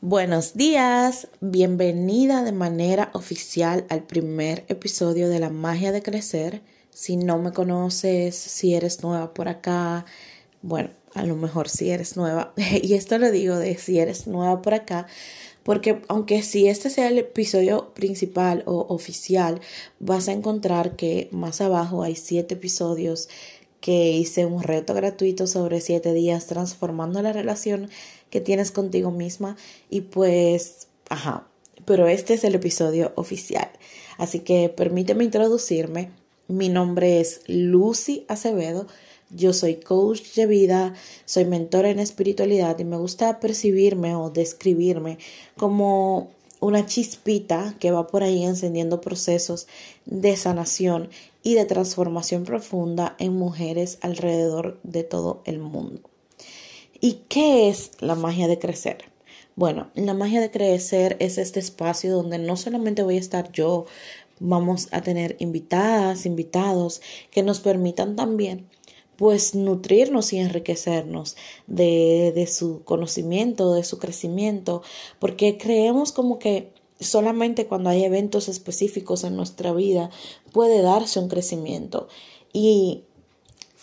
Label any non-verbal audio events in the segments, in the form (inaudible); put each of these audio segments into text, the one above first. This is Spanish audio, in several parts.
Buenos días, bienvenida de manera oficial al primer episodio de La magia de crecer. Si no me conoces, si eres nueva por acá, bueno, a lo mejor si eres nueva, (laughs) y esto lo digo de si eres nueva por acá, porque aunque si este sea el episodio principal o oficial, vas a encontrar que más abajo hay siete episodios que hice un reto gratuito sobre siete días transformando la relación que tienes contigo misma y pues, ajá, pero este es el episodio oficial. Así que permíteme introducirme. Mi nombre es Lucy Acevedo. Yo soy coach de vida, soy mentora en espiritualidad y me gusta percibirme o describirme como una chispita que va por ahí encendiendo procesos de sanación y de transformación profunda en mujeres alrededor de todo el mundo. ¿Y qué es la magia de crecer? Bueno, la magia de crecer es este espacio donde no solamente voy a estar yo, vamos a tener invitadas, invitados que nos permitan también pues nutrirnos y enriquecernos de, de su conocimiento, de su crecimiento, porque creemos como que solamente cuando hay eventos específicos en nuestra vida puede darse un crecimiento. Y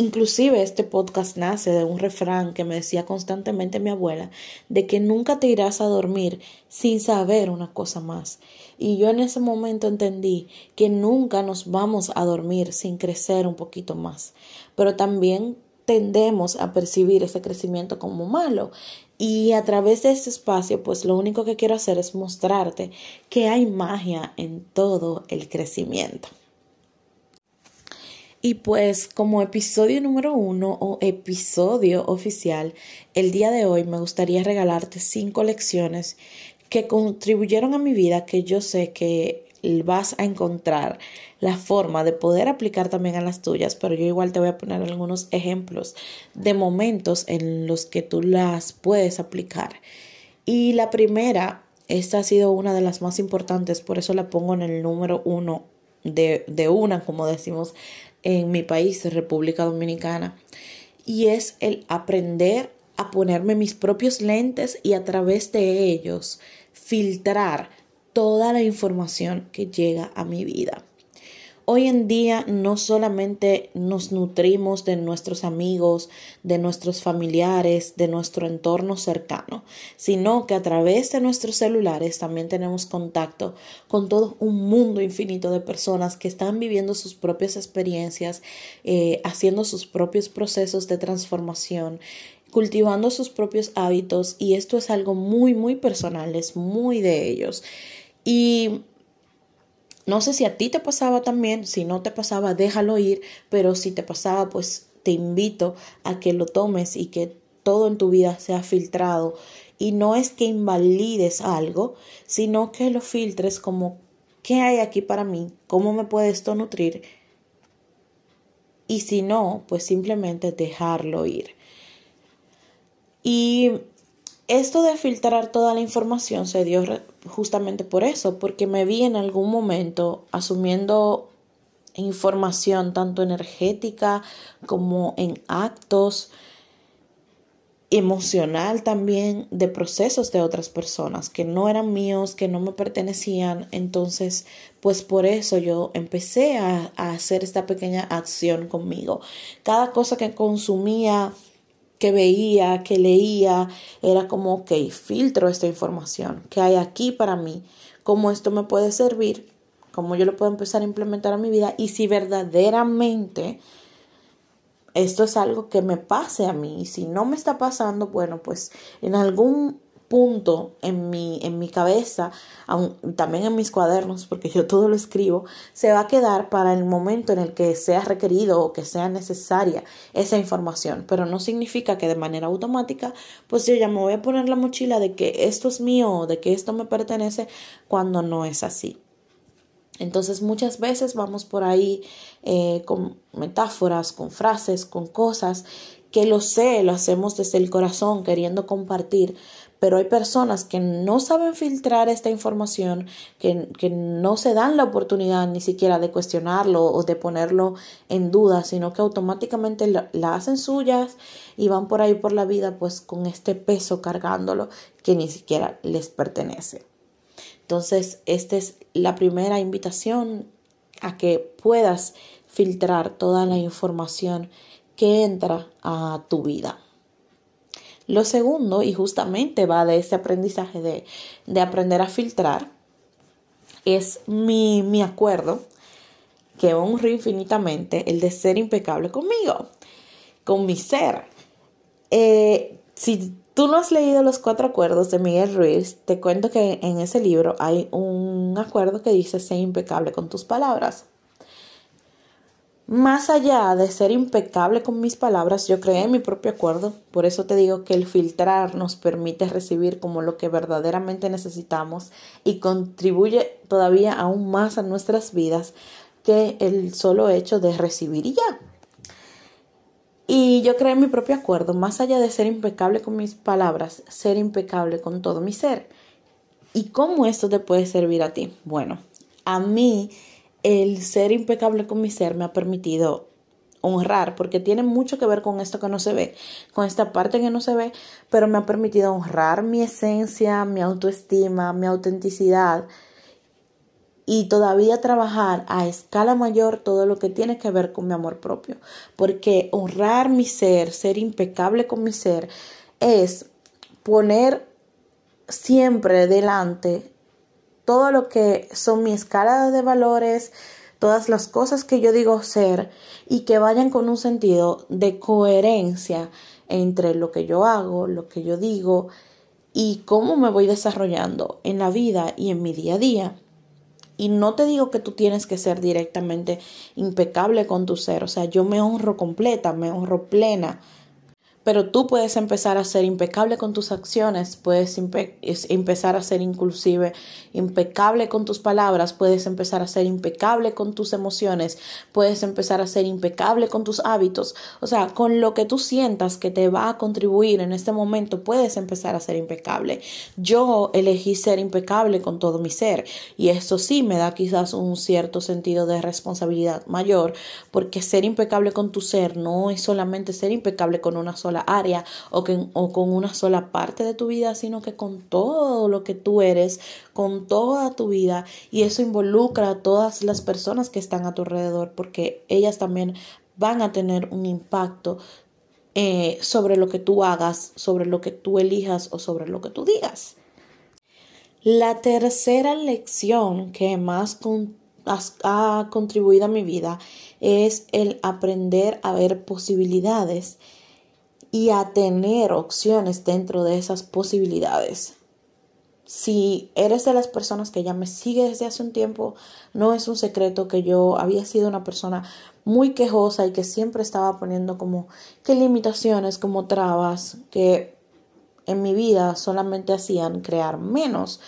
Inclusive este podcast nace de un refrán que me decía constantemente mi abuela, de que nunca te irás a dormir sin saber una cosa más. Y yo en ese momento entendí que nunca nos vamos a dormir sin crecer un poquito más. Pero también tendemos a percibir ese crecimiento como malo. Y a través de este espacio, pues lo único que quiero hacer es mostrarte que hay magia en todo el crecimiento. Y pues como episodio número uno o episodio oficial, el día de hoy me gustaría regalarte cinco lecciones que contribuyeron a mi vida que yo sé que vas a encontrar la forma de poder aplicar también a las tuyas, pero yo igual te voy a poner algunos ejemplos de momentos en los que tú las puedes aplicar. Y la primera, esta ha sido una de las más importantes, por eso la pongo en el número uno de, de una, como decimos en mi país, República Dominicana, y es el aprender a ponerme mis propios lentes y a través de ellos filtrar toda la información que llega a mi vida. Hoy en día no solamente nos nutrimos de nuestros amigos, de nuestros familiares, de nuestro entorno cercano, sino que a través de nuestros celulares también tenemos contacto con todo un mundo infinito de personas que están viviendo sus propias experiencias, eh, haciendo sus propios procesos de transformación cultivando sus propios hábitos y esto es algo muy muy personal, es muy de ellos. Y no sé si a ti te pasaba también, si no te pasaba, déjalo ir, pero si te pasaba, pues te invito a que lo tomes y que todo en tu vida sea filtrado. Y no es que invalides algo, sino que lo filtres como qué hay aquí para mí, cómo me puede esto nutrir. Y si no, pues simplemente dejarlo ir. Y esto de filtrar toda la información se dio justamente por eso, porque me vi en algún momento asumiendo información tanto energética como en actos emocional también de procesos de otras personas que no eran míos, que no me pertenecían. Entonces, pues por eso yo empecé a, a hacer esta pequeña acción conmigo. Cada cosa que consumía que veía, que leía, era como, ok, filtro esta información, que hay aquí para mí, cómo esto me puede servir, cómo yo lo puedo empezar a implementar a mi vida y si verdaderamente esto es algo que me pase a mí y si no me está pasando, bueno, pues en algún punto en mi, en mi cabeza, también en mis cuadernos, porque yo todo lo escribo, se va a quedar para el momento en el que sea requerido o que sea necesaria esa información. Pero no significa que de manera automática, pues yo ya me voy a poner la mochila de que esto es mío o de que esto me pertenece cuando no es así. Entonces muchas veces vamos por ahí eh, con metáforas, con frases, con cosas que lo sé, lo hacemos desde el corazón queriendo compartir, pero hay personas que no saben filtrar esta información, que, que no se dan la oportunidad ni siquiera de cuestionarlo o de ponerlo en duda, sino que automáticamente la, la hacen suyas y van por ahí por la vida pues con este peso cargándolo que ni siquiera les pertenece. Entonces, esta es la primera invitación a que puedas filtrar toda la información que entra a tu vida. Lo segundo, y justamente va de ese aprendizaje de, de aprender a filtrar, es mi, mi acuerdo que honro infinitamente el de ser impecable conmigo, con mi ser. Eh, si tú no has leído los cuatro acuerdos de Miguel Ruiz, te cuento que en ese libro hay un acuerdo que dice ser impecable con tus palabras. Más allá de ser impecable con mis palabras, yo creé mi propio acuerdo. Por eso te digo que el filtrar nos permite recibir como lo que verdaderamente necesitamos y contribuye todavía aún más a nuestras vidas que el solo hecho de recibir y ya. Y yo creé mi propio acuerdo, más allá de ser impecable con mis palabras, ser impecable con todo mi ser. ¿Y cómo esto te puede servir a ti? Bueno, a mí el ser impecable con mi ser me ha permitido honrar, porque tiene mucho que ver con esto que no se ve, con esta parte que no se ve, pero me ha permitido honrar mi esencia, mi autoestima, mi autenticidad y todavía trabajar a escala mayor todo lo que tiene que ver con mi amor propio, porque honrar mi ser, ser impecable con mi ser, es poner siempre delante todo lo que son mi escala de valores, todas las cosas que yo digo ser y que vayan con un sentido de coherencia entre lo que yo hago, lo que yo digo y cómo me voy desarrollando en la vida y en mi día a día. Y no te digo que tú tienes que ser directamente impecable con tu ser, o sea, yo me honro completa, me honro plena, pero tú puedes empezar a ser impecable con tus acciones, puedes empezar a ser inclusive impecable con tus palabras, puedes empezar a ser impecable con tus emociones, puedes empezar a ser impecable con tus hábitos, o sea, con lo que tú sientas que te va a contribuir en este momento, puedes empezar a ser impecable. Yo elegí ser impecable con todo mi ser y esto sí me da quizás un cierto sentido de responsabilidad mayor, porque ser impecable con tu ser no es solamente ser impecable con una sola área o, que, o con una sola parte de tu vida, sino que con todo lo que tú eres, con toda tu vida. Y eso involucra a todas las personas que están a tu alrededor, porque ellas también van a tener un impacto eh, sobre lo que tú hagas, sobre lo que tú elijas o sobre lo que tú digas. La tercera lección que más ha contribuido a mi vida es el aprender a ver posibilidades y a tener opciones dentro de esas posibilidades. Si eres de las personas que ya me sigue desde hace un tiempo, no es un secreto que yo había sido una persona muy quejosa y que siempre estaba poniendo como que limitaciones, como trabas, que en mi vida solamente hacían crear menos,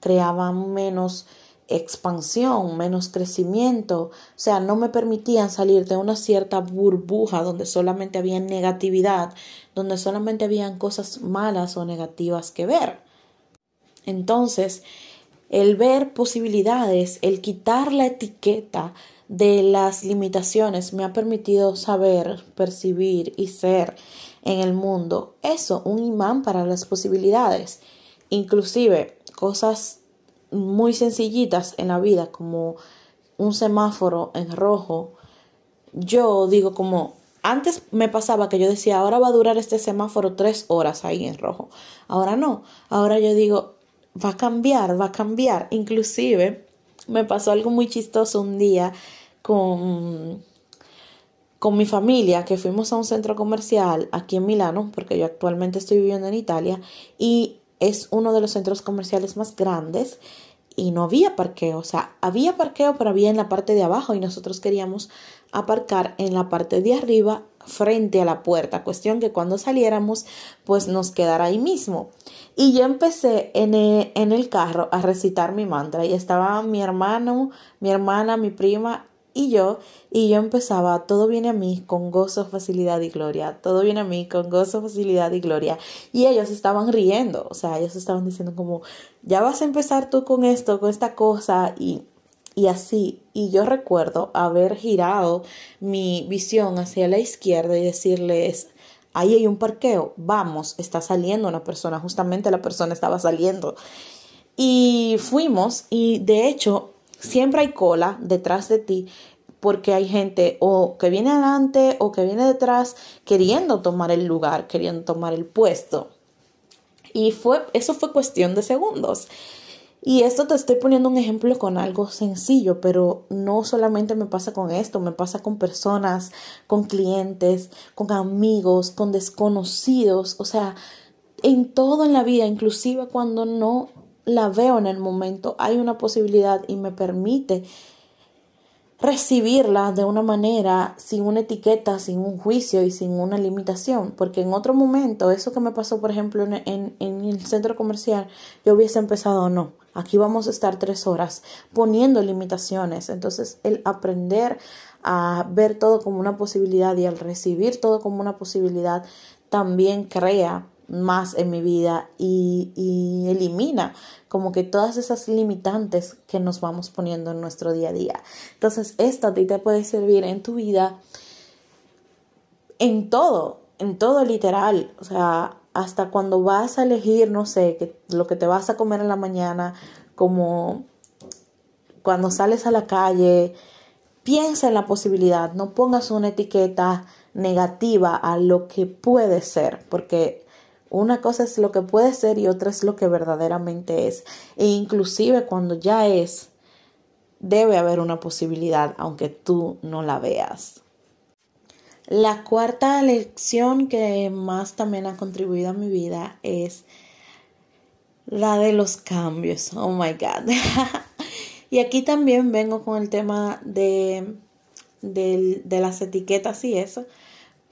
creaban menos expansión, menos crecimiento, o sea, no me permitían salir de una cierta burbuja donde solamente había negatividad, donde solamente habían cosas malas o negativas que ver. Entonces, el ver posibilidades, el quitar la etiqueta de las limitaciones me ha permitido saber, percibir y ser en el mundo eso, un imán para las posibilidades, inclusive cosas muy sencillitas en la vida, como un semáforo en rojo, yo digo como, antes me pasaba que yo decía, ahora va a durar este semáforo tres horas ahí en rojo. Ahora no, ahora yo digo, va a cambiar, va a cambiar. Inclusive me pasó algo muy chistoso un día con, con mi familia, que fuimos a un centro comercial aquí en Milano, porque yo actualmente estoy viviendo en Italia, y es uno de los centros comerciales más grandes y no había parqueo, o sea, había parqueo, pero había en la parte de abajo y nosotros queríamos aparcar en la parte de arriba frente a la puerta, cuestión que cuando saliéramos pues nos quedara ahí mismo. Y yo empecé en el, en el carro a recitar mi mantra. Y estaba mi hermano, mi hermana, mi prima y yo, y yo empezaba, todo viene a mí con gozo, facilidad y gloria, todo viene a mí con gozo, facilidad y gloria. Y ellos estaban riendo, o sea, ellos estaban diciendo como, ya vas a empezar tú con esto, con esta cosa, y, y así. Y yo recuerdo haber girado mi visión hacia la izquierda y decirles, ahí hay un parqueo, vamos, está saliendo una persona, justamente la persona estaba saliendo. Y fuimos y de hecho siempre hay cola detrás de ti porque hay gente o que viene adelante o que viene detrás queriendo tomar el lugar, queriendo tomar el puesto. Y fue, eso fue cuestión de segundos. Y esto te estoy poniendo un ejemplo con algo sencillo, pero no solamente me pasa con esto, me pasa con personas, con clientes, con amigos, con desconocidos, o sea, en todo en la vida, inclusive cuando no la veo en el momento, hay una posibilidad y me permite recibirla de una manera sin una etiqueta, sin un juicio y sin una limitación, porque en otro momento, eso que me pasó, por ejemplo, en, el centro comercial, yo hubiese empezado, no, aquí vamos a estar tres horas poniendo limitaciones. Entonces, el aprender a ver todo como una posibilidad y al recibir todo como una posibilidad, también crea más en mi vida y, elimina como que todas esas limitantes que nos vamos poniendo en nuestro día a día. Entonces, esto a ti te puede servir en tu vida en todo, en todo literal, o sea, hasta cuando vas a elegir, no sé, que, lo que te vas a comer en la mañana, como cuando sales a la calle, piensa en la posibilidad, no pongas una etiqueta negativa a lo que puede ser, porque una cosa es lo que puede ser y otra es lo que verdaderamente es. E inclusive cuando ya es, debe haber una posibilidad, aunque tú no la veas. La cuarta lección que más también ha contribuido a mi vida es la de los cambios. Oh my God. (laughs) y aquí también vengo con el tema de, de, de las etiquetas y eso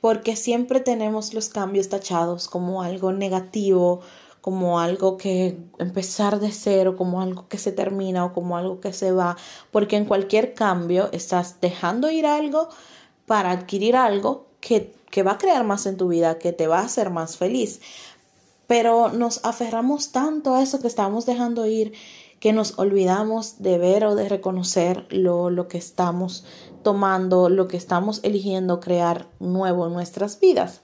porque siempre tenemos los cambios tachados como algo negativo, como algo que empezar de cero, como algo que se termina o como algo que se va, porque en cualquier cambio estás dejando ir algo para adquirir algo que, que va a crear más en tu vida, que te va a hacer más feliz. Pero nos aferramos tanto a eso que estamos dejando ir que nos olvidamos de ver o de reconocer lo, lo que estamos tomando, lo que estamos eligiendo crear nuevo en nuestras vidas.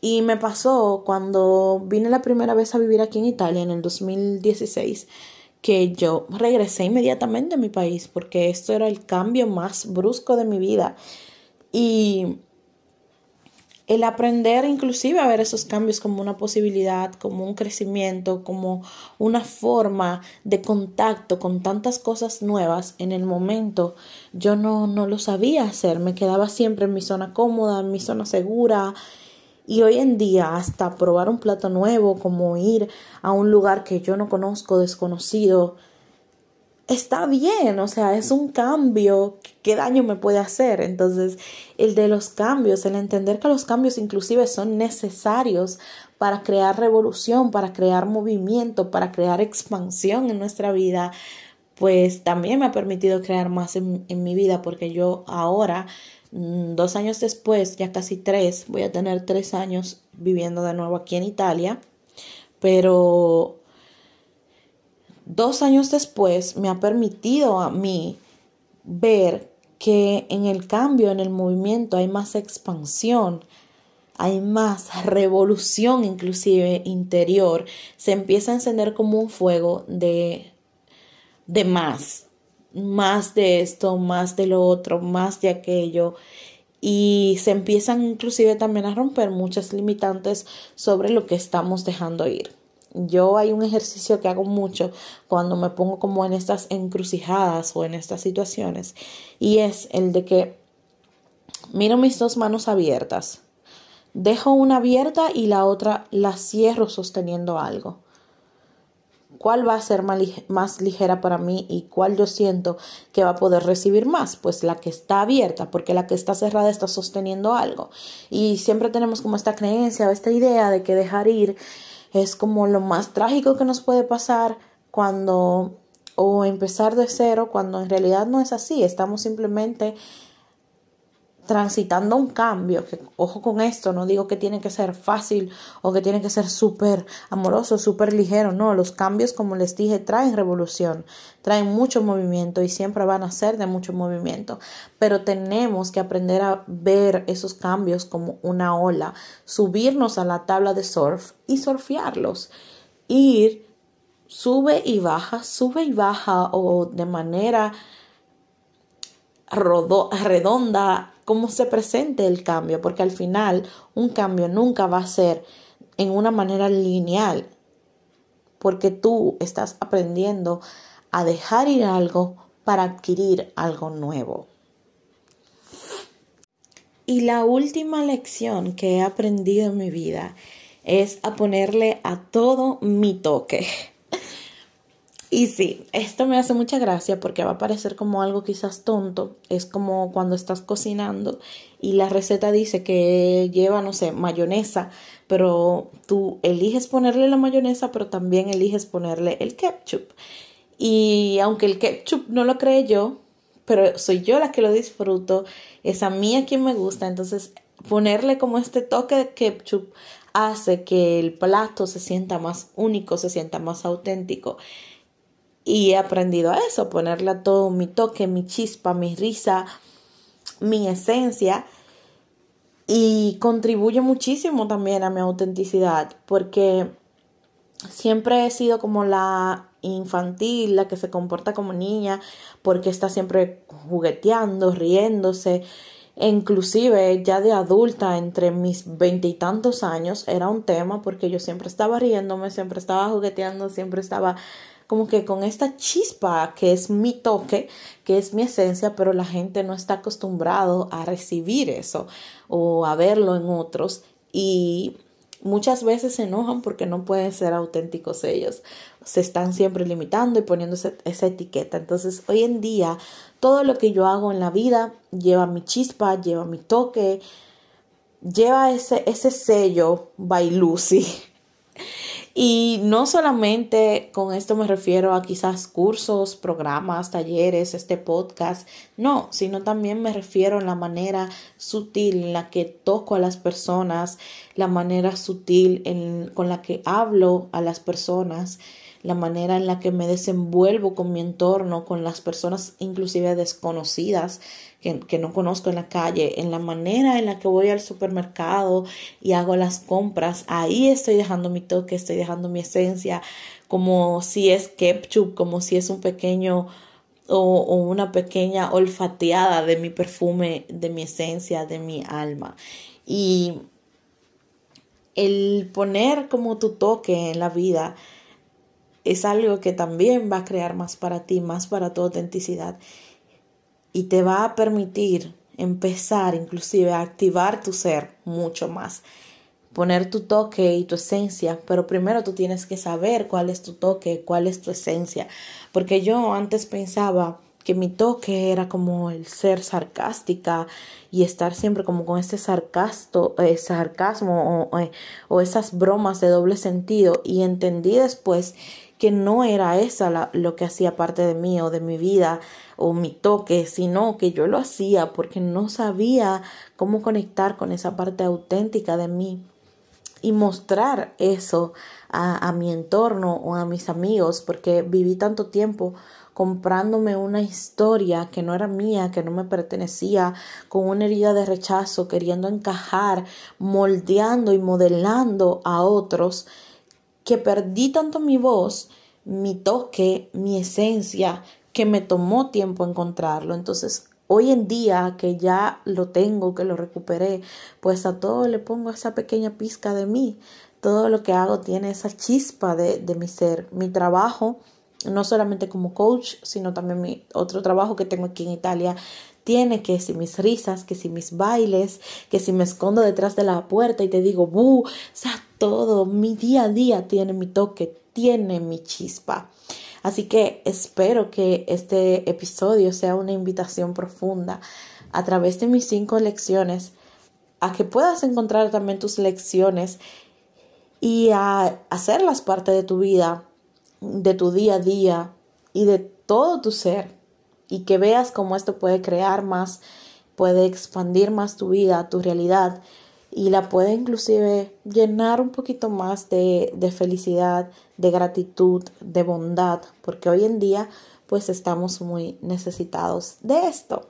Y me pasó cuando vine la primera vez a vivir aquí en Italia en el 2016 que yo regresé inmediatamente a mi país porque esto era el cambio más brusco de mi vida. Y el aprender inclusive a ver esos cambios como una posibilidad, como un crecimiento, como una forma de contacto con tantas cosas nuevas en el momento, yo no, no lo sabía hacer, me quedaba siempre en mi zona cómoda, en mi zona segura. Y hoy en día hasta probar un plato nuevo, como ir a un lugar que yo no conozco, desconocido, está bien, o sea, es un cambio, ¿qué daño me puede hacer? Entonces, el de los cambios, el entender que los cambios inclusive son necesarios para crear revolución, para crear movimiento, para crear expansión en nuestra vida, pues también me ha permitido crear más en, en mi vida, porque yo ahora, mm, dos años después, ya casi tres, voy a tener tres años viviendo de nuevo aquí en Italia, pero dos años después me ha permitido a mí ver que en el cambio, en el movimiento, hay más expansión, hay más (laughs) revolución inclusive interior, se empieza a encender como un fuego de, de más, más de esto, más de lo otro, más de aquello. Y se empiezan inclusive también a romper muchas limitantes sobre lo que estamos dejando ir. Yo hay un ejercicio que hago mucho cuando me pongo como en estas encrucijadas o en estas situaciones y es el de que miro mis dos manos abiertas, dejo una abierta y la otra la cierro sosteniendo algo. ¿Cuál va a ser más ligera para mí y cuál yo siento que va a poder recibir más? Pues la que está abierta, porque la que está cerrada está sosteniendo algo. Y siempre tenemos como esta creencia o esta idea de que dejar ir es como lo más trágico que nos puede pasar cuando o empezar de cero cuando en realidad no es así. Estamos simplemente transitando un cambio, que ojo con esto, no digo que tiene que ser fácil o que tiene que ser súper amoroso, súper ligero, no, los cambios como les dije traen revolución, traen mucho movimiento y siempre van a ser de mucho movimiento, pero tenemos que aprender a ver esos cambios como una ola, subirnos a la tabla de surf y surfearlos, ir sube y baja, sube y baja o de manera redonda, cómo se presente el cambio, porque al final un cambio nunca va a ser en una manera lineal, porque tú estás aprendiendo a dejar ir algo para adquirir algo nuevo. Y la última lección que he aprendido en mi vida es a ponerle a todo mi toque. Y sí, esto me hace mucha gracia porque va a parecer como algo quizás tonto. Es como cuando estás cocinando y la receta dice que lleva, no sé, mayonesa, pero tú eliges ponerle la mayonesa, pero también eliges ponerle el ketchup. Y aunque el ketchup no lo cree yo, pero soy yo la que lo disfruto, es a mí a quien me gusta, entonces ponerle como este toque de ketchup hace que el plato se sienta más único, se sienta más auténtico. Y he aprendido a eso, ponerle a todo mi toque, mi chispa, mi risa, mi esencia. Y contribuye muchísimo también a mi autenticidad, porque siempre he sido como la infantil, la que se comporta como niña, porque está siempre jugueteando, riéndose. E inclusive ya de adulta, entre mis veintitantos años, era un tema porque yo siempre estaba riéndome, siempre estaba jugueteando, siempre estaba como que con esta chispa que es mi toque, que es mi esencia, pero la gente no está acostumbrado a recibir eso o a verlo en otros y muchas veces se enojan porque no pueden ser auténticos ellos. Se están siempre limitando y poniendo esa etiqueta. Entonces, hoy en día, todo lo que yo hago en la vida lleva mi chispa, lleva mi toque, lleva ese, ese sello by Lucy. (laughs) Y no solamente con esto me refiero a quizás cursos, programas, talleres, este podcast, no, sino también me refiero a la manera sutil en la que toco a las personas, la manera sutil en, con la que hablo a las personas, la manera en la que me desenvuelvo con mi entorno, con las personas inclusive desconocidas que, que, no conozco en la calle, en la manera en la que voy al supermercado y hago las compras, ahí estoy dejando mi toque, estoy dejando mi esencia, como si es ketchup, como si es un pequeño o, o una pequeña olfateada de mi perfume, de mi esencia, de mi alma. Y el poner como tu toque en la vida, es algo que también va a crear más para ti, más para tu autenticidad. Y te va a permitir empezar inclusive a activar tu ser mucho más, poner tu toque y tu esencia, pero primero tú tienes que saber cuál es tu toque, cuál es tu esencia, porque yo antes pensaba que mi toque era como el ser sarcástica y estar siempre como con sarcasto, eh, sarcasmo o, o esas bromas de doble sentido. Y entendí después que no era esa lo que hacía parte de mí o de mi vida o mi toque, sino que yo lo hacía porque no sabía cómo conectar con esa parte auténtica de mí y mostrar eso a, a mi entorno o a mis amigos, porque viví tanto tiempo comprándome una historia que no era mía, que no me pertenecía, con una herida de rechazo, queriendo encajar, moldeando y modelando a otros que perdí tanto mi voz, mi toque, mi esencia, que me tomó tiempo encontrarlo. Entonces, hoy en día que ya lo tengo, que lo recuperé, pues a todo le pongo esa pequeña pizca de mí. Todo lo que hago tiene esa chispa de, de mi ser. Mi trabajo, no solamente como coach, sino también mi otro trabajo que tengo aquí en Italia, tiene que si mis risas, que si mis bailes, que si me escondo detrás de la puerta y te digo, bu, o sea, todo, mi día a día tiene mi toque, tiene mi chispa. Así que espero que este episodio sea una invitación profunda a través de mis cinco lecciones a que puedas encontrar también tus lecciones y a hacerlas parte de tu vida, de tu día a día y de todo tu ser y que veas cómo esto puede crear más, puede expandir más tu vida, tu realidad y la puede inclusive llenar un poquito más de, de felicidad, de gratitud, de bondad, porque hoy en día pues estamos muy necesitados de esto.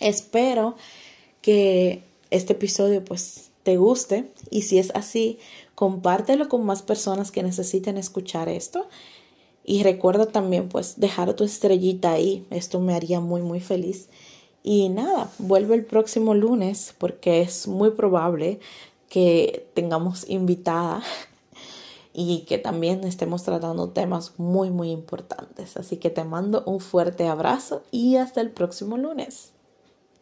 Espero que este episodio pues te guste y si es así, compártelo con más personas que necesiten escuchar esto. Y recuerda también pues dejar tu estrellita ahí, esto me haría muy muy feliz. Y nada, vuelve el próximo lunes porque es muy probable que tengamos invitada (laughs) y que también estemos tratando temas muy muy importantes. Así que te mando un fuerte abrazo y hasta el próximo lunes.